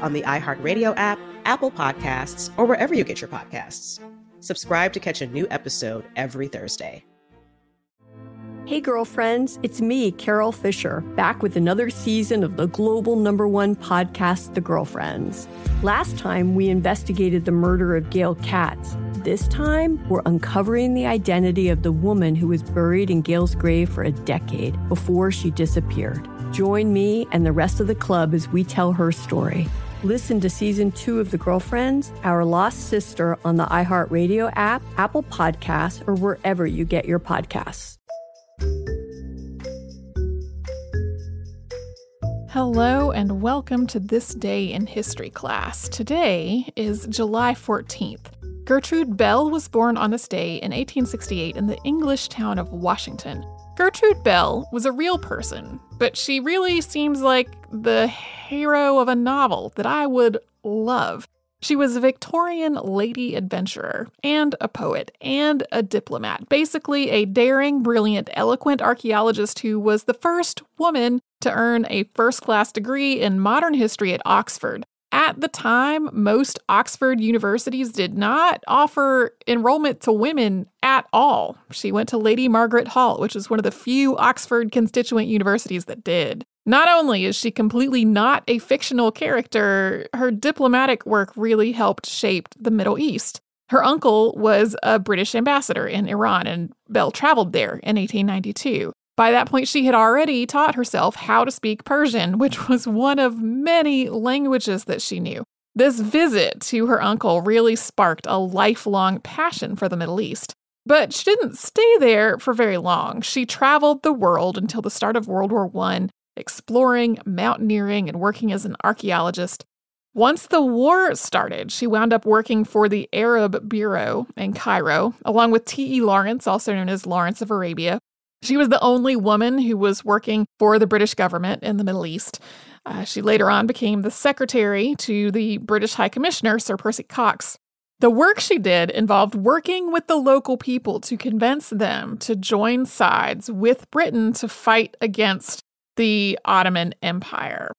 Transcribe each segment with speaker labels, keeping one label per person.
Speaker 1: on the iHeartRadio app, Apple Podcasts, or wherever you get your podcasts. Subscribe to catch a new episode every Thursday.
Speaker 2: Hey, girlfriends, it's me, Carol Fisher, back with another season of the global number one podcast, The Girlfriends. Last time, we investigated the murder of Gail Katz. This time, we're uncovering the identity of the woman who was buried in Gail's grave for a decade before she disappeared. Join me and the rest of the club as we tell her story. Listen to season two of The Girlfriends, Our Lost Sister on the iHeartRadio app, Apple Podcasts, or wherever you get your podcasts.
Speaker 3: Hello and welcome to This Day in History class. Today is July 14th. Gertrude Bell was born on this day in 1868 in the English town of Washington. Gertrude Bell was a real person, but she really seems like the hero of a novel that I would love. She was a Victorian lady adventurer and a poet and a diplomat, basically a daring, brilliant, eloquent archaeologist who was the first woman to earn a first class degree in modern history at Oxford. At the time, most Oxford universities did not offer enrollment to women at all. She went to Lady Margaret Hall, which is one of the few Oxford constituent universities that did. Not only is she completely not a fictional character, her diplomatic work really helped shape the Middle East. Her uncle was a British ambassador in Iran, and Bell traveled there in 1892. By that point, she had already taught herself how to speak Persian, which mm. was one of many languages that she knew. This visit to her uncle really sparked a lifelong passion for the Middle East. But she didn't stay there for very long. She traveled the world until the start of World War I, exploring, mountaineering, and working as an archaeologist. Once the war started, she wound up working for the Arab Bureau in Cairo, along with T.E. Lawrence, also known as Lawrence of Arabia. She was the only woman who was working for the British government in the Middle East. Uh, she later on became the secretary to the British High Commissioner, Sir Percy Cox. The work she did involved working with the local people to convince them to join sides with Britain to fight against the Ottoman Empire.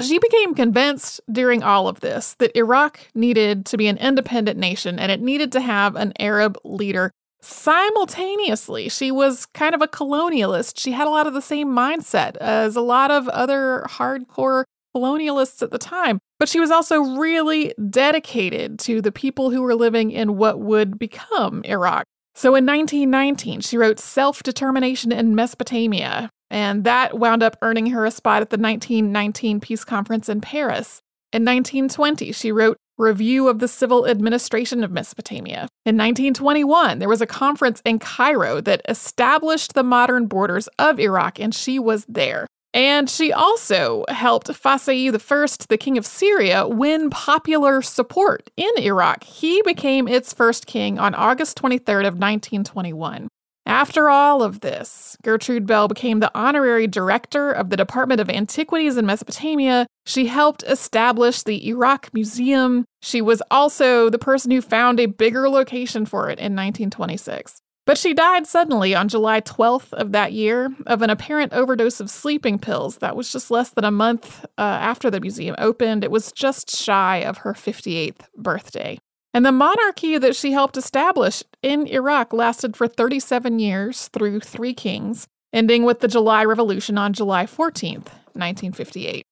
Speaker 3: She became convinced during all of this that Iraq needed to be an independent nation and it needed to have an Arab leader Simultaneously, she was kind of a colonialist. She had a lot of the same mindset as a lot of other hardcore colonialists at the time, but she was also really dedicated to the people who were living in what would become Iraq. So in 1919, she wrote Self Determination in Mesopotamia, and that wound up earning her a spot at the 1919 Peace Conference in Paris. In 1920, she wrote Review of the Civil Administration of Mesopotamia. In 1921, there was a conference in Cairo that established the modern borders of Iraq, and she was there. And she also helped Faisal I, the king of Syria, win popular support in Iraq. He became its first king on August 23rd of 1921. After all of this, Gertrude Bell became the honorary director of the Department of Antiquities in Mesopotamia She helped establish the Iraq Museum. She was also the person who found a bigger location for it in 1926. But she died suddenly on July 12th of that year of an apparent overdose of sleeping pills. That was just less than a month uh, after the museum opened. It was just shy of her 58th birthday. And the monarchy that she helped establish in Iraq lasted for 37 years through three kings, ending with the July Revolution on July 14th, 1958.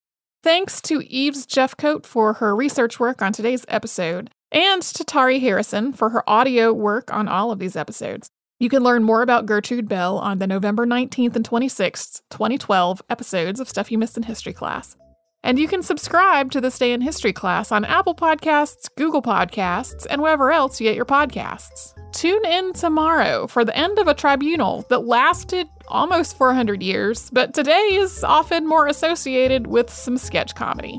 Speaker 3: Thanks to Eves Jeffcoat for her research work on today's episode, and to Tari Harrison for her audio work on all of these episodes. You can learn more about Gertrude Bell on the November 19th and 26th, 2012 episodes of Stuff You Missed in History Class. And you can subscribe to This Day in History class on Apple Podcasts, Google Podcasts, and wherever else you get your podcasts. Tune in tomorrow for the end of a tribunal that lasted almost 400 years, but today is often more associated with some sketch comedy.